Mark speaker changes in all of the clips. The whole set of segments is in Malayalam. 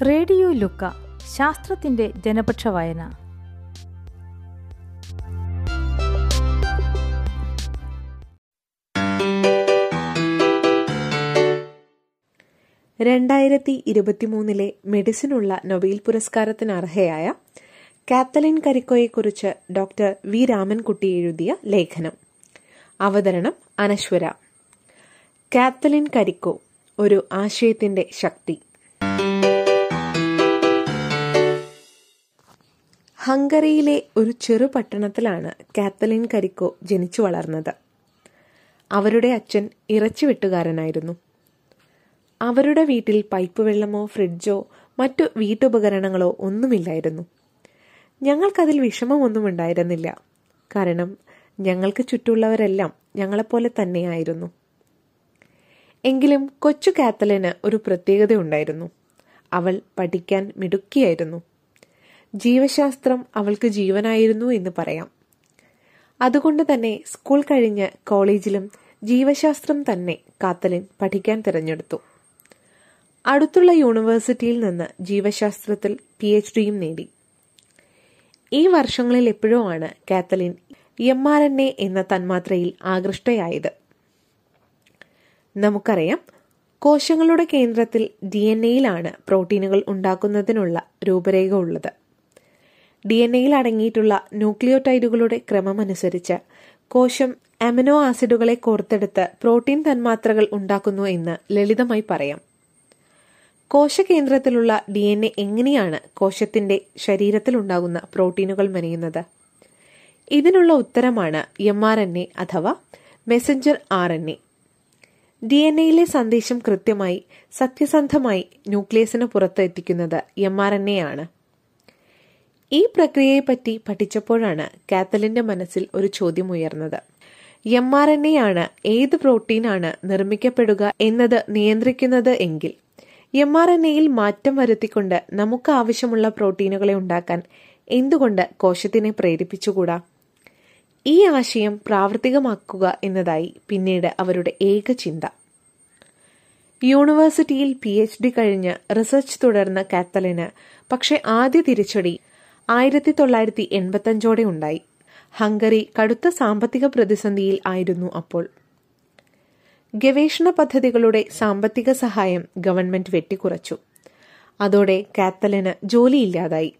Speaker 1: റേഡിയോ ലുക്ക ശാസ്ത്രത്തിന്റെ ജനപക്ഷ വായന.
Speaker 2: രണ്ടായിരത്തി ഇരുപത്തിമൂന്നിലെ മെഡിസിനുള്ള നൊബേൽ പുരസ്കാരത്തിന് അർഹയായ കാത്തലിൻ കരിക്കോയെക്കുറിച്ച് ഡോക്ടർ വി രാമൻകുട്ടി എഴുതിയ ലേഖനം. അവതരണം അനശ്വര. കാത്തലിൻ കരിക്കോ ഒരു ആശയത്തിന്റെ ശക്തി. ഹംഗറിയിലെ ഒരു ചെറു പട്ടണത്തിലാണ് കാത്തലിൻ കരിക്കോ ജനിച്ചു വളർന്നത്. അവരുടെ അച്ഛൻ ഇറച്ചി വെട്ടുകാരനായിരുന്നു. അവരുടെ വീട്ടിൽ പൈപ്പ് വെള്ളമോ ഫ്രിഡ്ജോ മറ്റു വീട്ടുപകരണങ്ങളോ ഒന്നുമില്ലായിരുന്നു. ഞങ്ങൾക്കതിൽ വിഷമമൊന്നും ഉണ്ടായിരുന്നില്ല. കാരണം ഞങ്ങൾക്ക് ചുറ്റുമുള്ളവരെല്ലാം ഞങ്ങളെപ്പോലെ തന്നെയായിരുന്നു. എങ്കിലും കൊച്ചു കാത്തലിന് ഒരു പ്രത്യേകത ഉണ്ടായിരുന്നു അവൾ പഠിക്കാൻ മിടുക്കിയായിരുന്നു. ജീവശാസ്ത്രം അവൾക്ക് ജീവനായിരുന്നു എന്ന് പറയാം. അതുകൊണ്ട് തന്നെ സ്കൂൾ കഴിഞ്ഞ് കോളേജിലും ജീവശാസ്ത്രം തന്നെ കാത്തലിൻ പഠിക്കാൻ തിരഞ്ഞെടുത്തു. അടുത്തുള്ള യൂണിവേഴ്സിറ്റിയിൽ നിന്ന് ജീവശാസ്ത്രത്തിൽ പി എച്ച് ഡിയും നേടി. ഈ വർഷങ്ങളിൽ എപ്പോഴോ ആണ് Katalin M R N A എന്ന തന്മാത്രയിൽ ആകൃഷ്ടയായത്. നമുക്കറിയാം കോശങ്ങളുടെ കേന്ദ്രത്തിൽ ഡി എൻ എയിലാണ് പ്രോട്ടീനുകൾ ഉണ്ടാക്കുന്നതിനുള്ള രൂപരേഖ ഉള്ളത്. ഡി എൻ എയിൽ അടങ്ങിയിട്ടുള്ള ന്യൂക്ലിയോടൈഡുകളുടെ ക്രമമനുസരിച്ച് കോശം അമിനോ ആസിഡുകളെ കോർത്തെടുത്ത് പ്രോട്ടീൻ തന്മാത്രകൾ ഉണ്ടാക്കുന്നു എന്ന് ലളിതമായി പറയാം. കോശകേന്ദ്രത്തിലുള്ള ഡി എൻ എ എങ്ങനെയാണ് കോശത്തിന്റെ ശരീരത്തിൽ ഉണ്ടാകുന്ന പ്രോട്ടീനുകൾ മെനയുന്നത്? ഇതിനുള്ള ഉത്തരമാണ് എം ആർ എൻ എ അഥവാ messenger R N A. D N എയിലെ സന്ദേശം കൃത്യമായി സത്യസന്ധമായി ന്യൂക്ലിയസിന് പുറത്ത് എത്തിക്കുന്നത് എം ആർ എൻ എ ആണ്. ഈ പ്രക്രിയയെപ്പറ്റി പഠിച്ചപ്പോഴാണ് കാത്തലിന്റെ മനസ്സിൽ ഒരു ചോദ്യം ഉയർന്നത്. എം ആർ എൻ എ ആണ് ഏത് പ്രോട്ടീനാണ് നിർമ്മിക്കപ്പെടുക എന്നത് നിയന്ത്രിക്കുന്നത് എങ്കിൽ എം ആർ എൻ എയിൽ മാറ്റം വരുത്തിക്കൊണ്ട് നമുക്ക് ആവശ്യമുള്ള പ്രോട്ടീനുകളെ ഉണ്ടാക്കാൻ എന്തുകൊണ്ട് കോശത്തിനെ പ്രേരിപ്പിച്ചുകൂടാ? ഈ ആശയം പ്രാവർത്തികമാക്കുക എന്നതായി പിന്നീട് അവരുടെ ഏക ചിന്ത. യൂണിവേഴ്സിറ്റിയിൽ പി എച്ച് ഡി കഴിഞ്ഞ് റിസർച്ച് തുടർന്ന കാത്തലിന് പക്ഷെ ആദ്യ തിരിച്ചടി ആയിരത്തി തൊള്ളായിരത്തി എൺപത്തഞ്ചോടെ ഉണ്ടായി. ഹംഗറി കടുത്ത സാമ്പത്തിക പ്രതിസന്ധിയിൽ ആയിരുന്നു അപ്പോൾ. ഗവേഷണ പദ്ധതികളുടെ സാമ്പത്തിക സഹായം ഗവൺമെന്റ് വെട്ടിക്കുറച്ചു. അതോടെ കാത്തലിന് ജോലിയില്ലാതായി.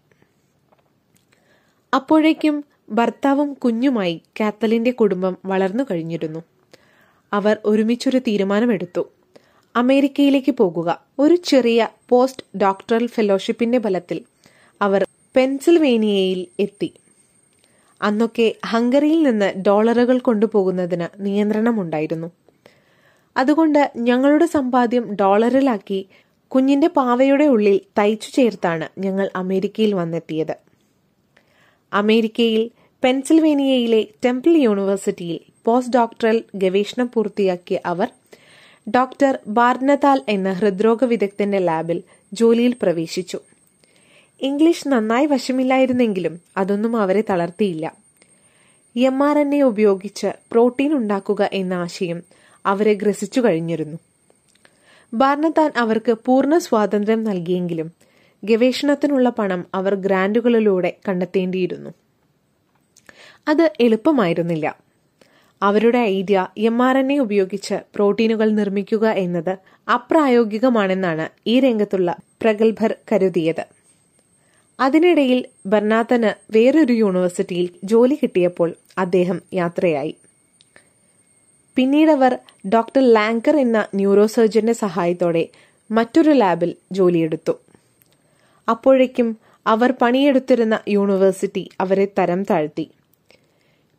Speaker 2: അപ്പോഴേക്കും ഭർത്താവും കുഞ്ഞുമായി കാത്തലിന്റെ കുടുംബം വളർന്നു കഴിഞ്ഞിരുന്നു. അവർ ഒരുമിച്ചൊരു തീരുമാനമെടുത്തു. അമേരിക്കയിലേക്ക് പോകുക. ഒരു ചെറിയ പോസ്റ്റ് ഡോക്ടറൽ ഫെലോഷിപ്പിന്റെ ബലത്തിൽ അവർ പെൻസിൽവേനിയയിൽ എത്തി. അന്നൊക്കെ ഹംഗറിയിൽ നിന്ന് ഡോളറുകൾ കൊണ്ടുപോകുന്നതിന് നിയന്ത്രണമുണ്ടായിരുന്നു. അതുകൊണ്ട് ഞങ്ങളുടെ സമ്പാദ്യം ഡോളറിലാക്കി കുഞ്ഞിന്റെ പാവയുടെ ഉള്ളിൽ തയ്ച്ചു ചേർത്താണ് ഞങ്ങൾ അമേരിക്കയിൽ വന്നെത്തിയത്. അമേരിക്കയിൽ പെൻസിൽവേനിയയിലെ ടെമ്പിൾ യൂണിവേഴ്സിറ്റിയിൽ പോസ്റ്റ് ഡോക്ടറൽ ഗവേഷണം പൂർത്തിയാക്കിയ അവർ ഡോക്ടർ ബാർനതാൽ എന്ന ഹൃദ്രോഗ വിദഗ്ധന്റെ ലാബിൽ ജോലിയിൽ പ്രവേശിച്ചു. ഇംഗ്ലീഷ് നന്നായി വശമില്ലായിരുന്നെങ്കിലും അതൊന്നും അവരെ തളർത്തിയില്ല. എം ആർ എൻ എ ഉപയോഗിച്ച് പ്രോട്ടീൻ ഉണ്ടാക്കുക എന്ന ആശയം അവരെ ഗ്രസിച്ചു കഴിഞ്ഞിരുന്നു. ബാർണത്താൻ അവർക്ക് പൂർണ സ്വാതന്ത്ര്യം നൽകിയെങ്കിലും ഗവേഷണത്തിനുള്ള പണം അവർ ഗ്രാൻഡുകളിലൂടെ കണ്ടെത്തേണ്ടിയിരുന്നു. അത് എളുപ്പമായിരുന്നില്ല. അവരുടെ idea M R N A ഉപയോഗിച്ച് പ്രോട്ടീനുകൾ നിർമ്മിക്കുക എന്നത് അപ്രായോഗികമാണെന്നാണ് ഈ രംഗത്തുള്ള പ്രഗത്ഭർ കരുതിയത്. അതിനിടയിൽ ബർണാത്തന് വേറൊരു യൂണിവേഴ്സിറ്റിയിൽ ജോലി കിട്ടിയപ്പോൾ അദ്ദേഹം യാത്രയായി. പിന്നീടവർ ഡോക്ടർ ലാങ്കർ എന്ന ന്യൂറോ സർജന്റെ സഹായത്തോടെ മറ്റൊരു ലാബിൽ ജോലിയെടുത്തു. അപ്പോഴേക്കും അവർ പണിയെടുത്തിരുന്ന യൂണിവേഴ്സിറ്റി അവരെ തരം താഴ്ത്തി.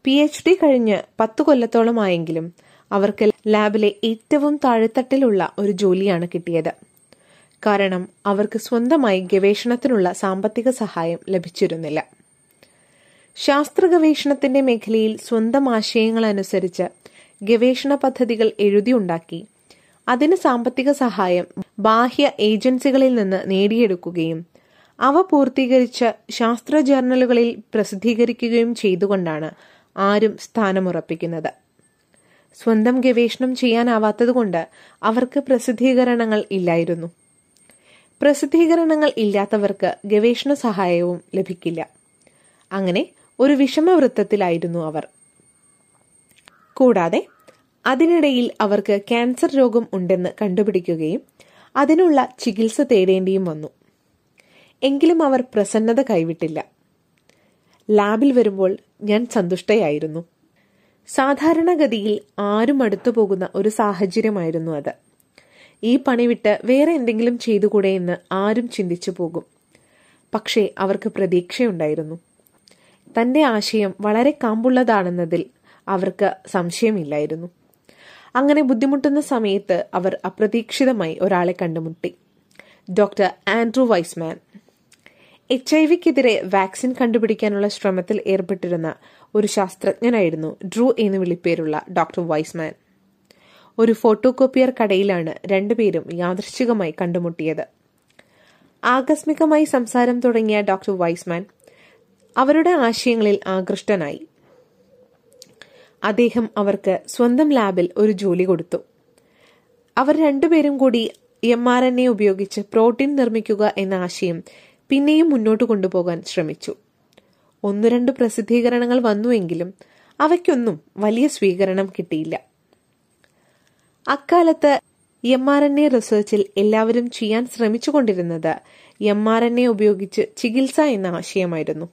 Speaker 2: പി എച്ച് ഡി കഴിഞ്ഞ് പത്തു കൊല്ലത്തോളമായെങ്കിലും അവർക്ക് ലാബിലെ ഏറ്റവും താഴെത്തട്ടിലുള്ള ഒരു ജോലിയാണ് കിട്ടിയത്. കാരണം അവർക്ക് സ്വന്തമായി ഗവേഷണത്തിനുള്ള സാമ്പത്തിക സഹായം ലഭിച്ചിരുന്നില്ല. ശാസ്ത്ര ഗവേഷണത്തിന്റെ മേഖലയിൽ സ്വന്തം ആശയങ്ങൾ അനുസരിച്ച് ഗവേഷണ പദ്ധതികൾ എഴുതിയുണ്ടാക്കി അതിന് സാമ്പത്തിക സഹായം ബാഹ്യ ഏജൻസികളിൽ നിന്ന് നേടിയെടുക്കുകയും അവ പൂർത്തീകരിച്ച് ശാസ്ത്ര ജേർണലുകളിൽ പ്രസിദ്ധീകരിക്കുകയും ചെയ്തുകൊണ്ടാണ് ആരും സ്ഥാനമുറപ്പിക്കുന്നത്. സ്വന്തം ഗവേഷണം ചെയ്യാനാവാത്തതുകൊണ്ട് അവർക്ക് പ്രസിദ്ധീകരണങ്ങൾ ഇല്ലായിരുന്നു. പ്രസിദ്ധീകരണങ്ങൾ ഇല്ലാത്തവർക്ക് ഗവേഷണ സഹായവും ലഭിക്കില്ല. അങ്ങനെ ഒരു വിഷമവൃത്തത്തിലായിരുന്നു അവർ. കൂടാതെ അതിനിടയിൽ അവർക്ക് ക്യാൻസർ രോഗം ഉണ്ടെന്ന് കണ്ടുപിടിക്കുകയും അതിനുള്ള ചികിത്സ തേടേണ്ടിയും വന്നു. എങ്കിലും അവർ പ്രസന്നത കൈവിട്ടില്ല. ലാബിൽ വരുമ്പോൾ ഞാൻ സന്തുഷ്ടയായിരുന്നു. സാധാരണഗതിയിൽ ആരും അടുത്തു പോകുന്ന ഒരു സാഹചര്യമായിരുന്നു അത്. ഈ പണി വിട്ട് വേറെ എന്തെങ്കിലും ചെയ്തുകൂടെ എന്ന് ആരും ചിന്തിച്ചു പോകും. പക്ഷേ അവർക്ക് പ്രതീക്ഷയുണ്ടായിരുന്നു. തന്റെ ആശയം വളരെ കാമ്പുള്ളതാണെന്നതിൽ അവർക്ക് സംശയമില്ലായിരുന്നു. അങ്ങനെ ബുദ്ധിമുട്ടുന്ന സമയത്ത് അവർ അപ്രതീക്ഷിതമായി ഒരാളെ കണ്ടുമുട്ടി. Doctor Andrew Weissman. H I വിക്കെതിരെ vaccine കണ്ടുപിടിക്കാനുള്ള ശ്രമത്തിൽ ഏർപ്പെട്ടിരുന്ന ഒരു ശാസ്ത്രജ്ഞനായിരുന്നു ഡ്രൂ എന്ന് വിളിപ്പേരുള്ള ഡോക്ടർ വൈസ്മാൻ. ഒരു ഫോട്ടോ കോപ്പിയർ കടയിലാണ് രണ്ടുപേരും യാദൃശ്ചികമായി കണ്ടുമുട്ടിയത്. ആകസ്മികമായി സംസാരം തുടങ്ങിയ ഡോക്ടർ വൈസ്മാൻ അവരുടെ ആശയങ്ങളിൽ ആകൃഷ്ടനായി. അദ്ദേഹം അവർക്ക് സ്വന്തം ലാബിൽ ഒരു ജോലി കൊടുത്തു. അവർ രണ്ടുപേരും കൂടി എം ആർ എൻ എ ഉപയോഗിച്ച് പ്രോട്ടീൻ നിർമ്മിക്കുക എന്ന ആശയം പിന്നെയും മുന്നോട്ട് കൊണ്ടുപോകാൻ ശ്രമിച്ചു. ഒന്നു രണ്ട് പ്രസിദ്ധീകരണങ്ങൾ വന്നുവെങ്കിലും അവയ്ക്കൊന്നും വലിയ സ്വീകരണം കിട്ടിയില്ല. അക്കാലത്ത് എം ആർ എൻ എ റിസർച്ചിൽ എല്ലാവരും ചെയ്യാൻ ശ്രമിച്ചുകൊണ്ടിരുന്നത് എം ആർ എൻ എ ഉപയോഗിച്ച് ചികിത്സ എന്ന ആശയമായിരുന്നു.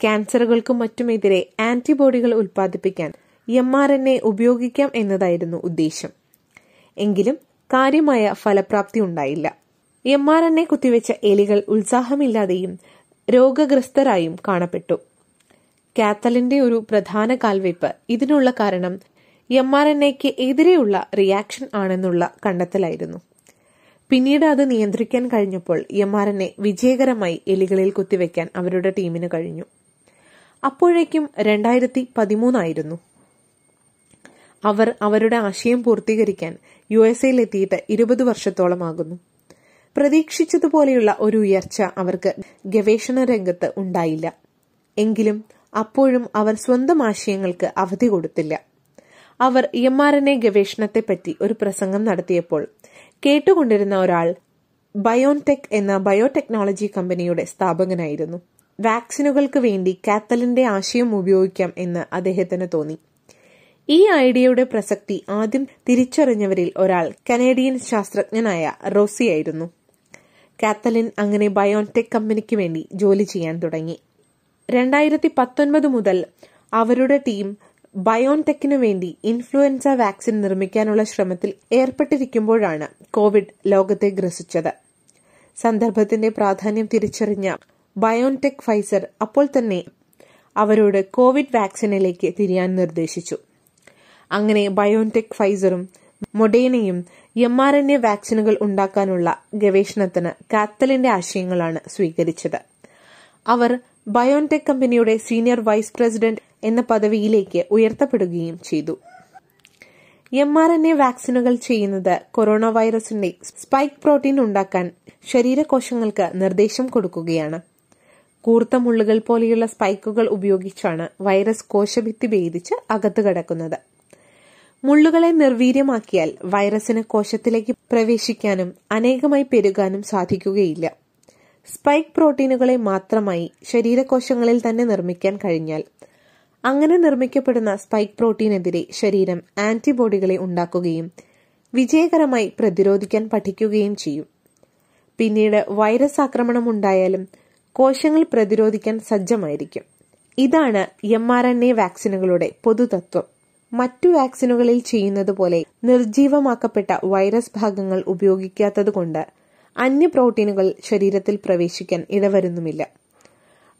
Speaker 2: ക്യാൻസറുകൾക്കും മറ്റുമെതിരെ ആന്റിബോഡികൾ ഉൽപ്പാദിപ്പിക്കാൻ എം ആർ എൻ എ ഉപയോഗിക്കാം എന്നതായിരുന്നു ഉദ്ദേശം. എങ്കിലും കാര്യമായ ഫലപ്രാപ്തി ഉണ്ടായില്ല. എം ആർ എൻ എ കുത്തിവെച്ച എലികൾ ഉത്സാഹമില്ലാതെയും രോഗഗ്രസ്തരായും കാണപ്പെട്ടു. കാത്തലിന്റെ ഒരു പ്രധാന കാൽവയ്പ് ഇതിനുള്ള കാരണം എം ആർ എൻ എക്ക് എതിരെയുള്ള റിയാക്ഷൻ ആണെന്നുള്ള കണ്ടെത്തലായിരുന്നു. പിന്നീട് അത് നിയന്ത്രിക്കാൻ കഴിഞ്ഞപ്പോൾ എം ആർ എൻ എ വിജയകരമായി എലികളിൽ കുത്തിവെക്കാൻ അവരുടെ ടീമിന് കഴിഞ്ഞു. അപ്പോഴേക്കും രണ്ടായിരത്തി പതിമൂന്നായിരുന്നു അവർ അവരുടെ ആശയം പൂർത്തീകരിക്കാൻ യു എസ് എത്തിയിട്ട് ഇരുപത് വർഷത്തോളമാകുന്നു. പ്രതീക്ഷിച്ചതുപോലെയുള്ള ഒരു ഉയർച്ച അവർക്ക് ഗവേഷണ രംഗത്ത് ഉണ്ടായില്ല. എങ്കിലും അപ്പോഴും അവർ സ്വന്തം ആശയങ്ങൾക്ക് അവധി കൊടുത്തില്ല. അവർ എം ആർ എൻ എ ഗവേഷണത്തെപ്പറ്റി ഒരു പ്രസംഗം നടത്തിയപ്പോൾ കേട്ടുകൊണ്ടിരുന്ന ഒരാൾ ബയോൺടെക് എന്ന ബയോടെക്നോളജി കമ്പനിയുടെ സ്ഥാപകനായിരുന്നു. വാക്സിനുകൾക്ക് വേണ്ടി കാത്തലിന്റെ ആശയം ഉപയോഗിക്കാം എന്ന് അദ്ദേഹത്തിന് തോന്നി. ഈ ഐഡിയയുടെ പ്രസക്തി ആദ്യം തിരിച്ചറിഞ്ഞവരിൽ ഒരാൾ കനേഡിയൻ ശാസ്ത്രജ്ഞനായ റോസി ആയിരുന്നു. കാത്തലിൻ അങ്ങനെ ബയോൺടെക് കമ്പനിക്ക് വേണ്ടി ജോലി ചെയ്യാൻ തുടങ്ങി. രണ്ടായിരത്തി പത്തൊൻപത് മുതൽ അവരുടെ ടീം ബയോൺടെക്കിനു വേണ്ടി ഇൻഫ്ലുവൻസ വാക്സിൻ നിർമ്മിക്കാനുള്ള ശ്രമത്തിൽ ഏർപ്പെട്ടിരിക്കുമ്പോഴാണ് കോവിഡ് ലോകത്തെ ഗ്രസിച്ചത്. സന്ദർഭത്തിന്റെ പ്രാധാന്യം തിരിച്ചറിഞ്ഞ ബയോൺടെക് ഫൈസർ അപ്പോൾ തന്നെ അവരോട് കോവിഡ് വാക്സിനിലേക്ക് തിരിയാൻ നിർദ്ദേശിച്ചു. അങ്ങനെ ബയോൺടെക് ഫൈസറും മൊഡേനയും എം ആർ എൻ എ വാക്സിനുകൾ ഉണ്ടാക്കാനുള്ള ഗവേഷണത്തിന് കാത്തലിന്റെ ആശയങ്ങളാണ് സ്വീകരിച്ചത്. അവർ ബയോൺടെക് കമ്പനിയുടെ സീനിയർ വൈസ് പ്രസിഡന്റ് എന്ന പദവിയിലേക്ക് ഉയർത്തപ്പെടുകയും ചെയ്തു. എം ആർ എൻ എ വാക്സിനുകൾ ചെയ്യുന്നത് കൊറോണ വൈറസിന്റെ സ്പൈക്ക് പ്രോട്ടീൻ ഉണ്ടാക്കാൻ ശരീരകോശങ്ങൾക്ക് നിർദ്ദേശം കൊടുക്കുകയാണ്. കൂർത്ത മുള്ളുകൾ പോലെയുള്ള സ്പൈക്കുകൾ ഉപയോഗിച്ചാണ് വൈറസ് കോശഭിത്തി ഭേദിച്ച് അകത്ത് കടക്കുന്നത്. മുള്ളുകളെ നിർവീര്യമാക്കിയാൽ വൈറസിന് കോശത്തിലേക്ക് പ്രവേശിക്കാനും അനേകമായി പെരുകാനും സാധിക്കുകയില്ല. സ്പൈക്ക് പ്രോട്ടീനുകളെ മാത്രമായി ശരീരകോശങ്ങളിൽ തന്നെ നിർമ്മിക്കാൻ കഴിഞ്ഞാൽ അങ്ങനെ നിർമ്മിക്കപ്പെടുന്ന സ്പൈക്ക് പ്രോട്ടീനെതിരെ ശരീരം ആന്റിബോഡികളെ ഉണ്ടാക്കുകയും വിജയകരമായി പ്രതിരോധിക്കാൻ പഠിക്കുകയും ചെയ്യും. പിന്നീട് വൈറസ് ആക്രമണം ഉണ്ടായാലും കോശങ്ങൾ പ്രതിരോധിക്കാൻ സജ്ജമായിരിക്കും. ഇതാണ് എം ആർ എൻ എ വാക്സിനുകളുടെ പൊതുതത്വം. മറ്റു വാക്സിനുകളിൽ ചെയ്യുന്നത് പോലെ നിർജീവമാക്കപ്പെട്ട വൈറസ് ഭാഗങ്ങൾ ഉപയോഗിക്കാത്തതുകൊണ്ട് അന്യ പ്രോട്ടീനുകൾ ശരീരത്തിൽ പ്രവേശിക്കാൻ ഇടവരുന്നുമില്ല.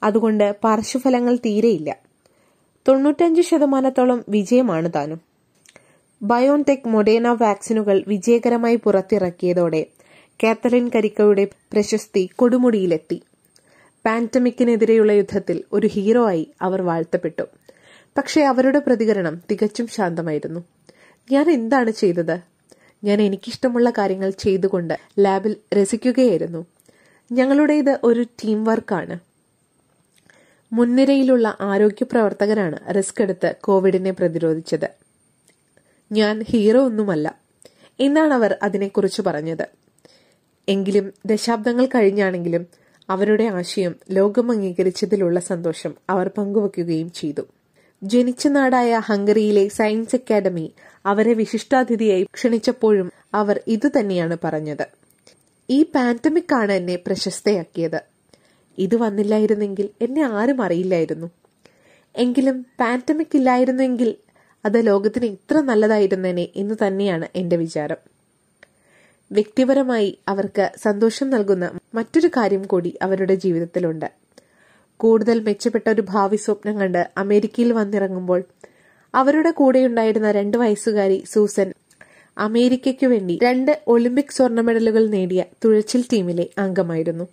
Speaker 2: അതുകൊണ്ട് പാർശ്വഫലങ്ങൾ തീരെയില്ല. തൊണ്ണൂറ്റഞ്ച് ശതമാനത്തോളം വിജയമാണ് താനും. ബയോൺടെക് മൊഡേന വാക്സിനുകൾ വിജയകരമായി പുറത്തിറക്കിയതോടെ കാത്തലിൻ കരിക്കയുടെ പ്രശസ്തി കൊടുമുടിയിലെത്തി. പാൻഡമിക്കിനെതിരെയുള്ള യുദ്ധത്തിൽ ഒരു ഹീറോ ആയി അവർ വാഴ്ത്തപ്പെട്ടു. പക്ഷേ അവരുടെ പ്രതികരണം തികച്ചും ശാന്തമായിരുന്നു. ഞാൻ എന്താണ് ചെയ്തത്? ഞാൻ എനിക്കിഷ്ടമുള്ള കാര്യങ്ങൾ ചെയ്തുകൊണ്ട് ലാബിൽ രസിക്കുകയായിരുന്നു. ഞങ്ങളുടേത് ഒരു ടീം വർക്കാണ്. മുൻനിരയിലുള്ള ആരോഗ്യ പ്രവർത്തകരാണ് റിസ്ക് എടുത്ത് കോവിഡിനെ പ്രതിരോധിച്ചത്. ഞാൻ ഹീറോ ഒന്നുമല്ല. എന്നാണ് അവർ അതിനെക്കുറിച്ച് പറഞ്ഞത്. എങ്കിലും ദശാബ്ദങ്ങൾ കഴിഞ്ഞാണെങ്കിലും അവരുടെ ആശയം ലോകം അംഗീകരിച്ചതിലുള്ള സന്തോഷം അവർ പങ്കുവയ്ക്കുകയും ചെയ്തു. ജനിച്ച നാടായ ഹംഗറിയിലെ സയൻസ് അക്കാദമി അവരെ വിശിഷ്ടാതിഥിയായി ക്ഷണിച്ചപ്പോഴും അവർ ഇതുതന്നെയാണ് പറഞ്ഞത്. ഈ പാൻഡമിക് ആണ് എന്നെ പ്രശസ്തയാക്കിയത്. ഇത് വന്നില്ലായിരുന്നെങ്കിൽ എന്നെ ആരും അറിയില്ലായിരുന്നു. എങ്കിലും പാൻഡമിക് ഇല്ലായിരുന്നെങ്കിൽ അത് ലോകത്തിന് ഇത്ര നല്ലതായിരുന്നേനെ എന്ന് തന്നെയാണ് എന്റെ വിചാരം. വ്യക്തിപരമായി അവർക്ക് സന്തോഷം നൽകുന്ന മറ്റൊരു കാര്യം കൂടി അവരുടെ ജീവിതത്തിലുണ്ട്. കൂടുതൽ മെച്ചപ്പെട്ട ഒരു ഭാവി സ്വപ്നം കണ്ട് അമേരിക്കയിൽ വന്നിറങ്ങുമ്പോൾ അവരുടെ കൂടെയുണ്ടായിരുന്ന രണ്ട് വയസ്സുകാരി സൂസൻ അമേരിക്കയ്ക്കു വേണ്ടി രണ്ട് ഒളിമ്പിക് സ്വർണ മെഡലുകൾ നേടിയ തുഴച്ചിൽ ടീമിലെ അംഗമായിരുന്നു.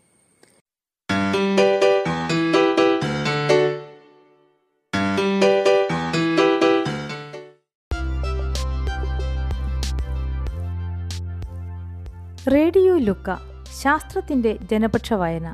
Speaker 1: റേഡിയോ ലുക്ക ശാസ്ത്രത്തിന്റെ ജനപക്ഷ വായന.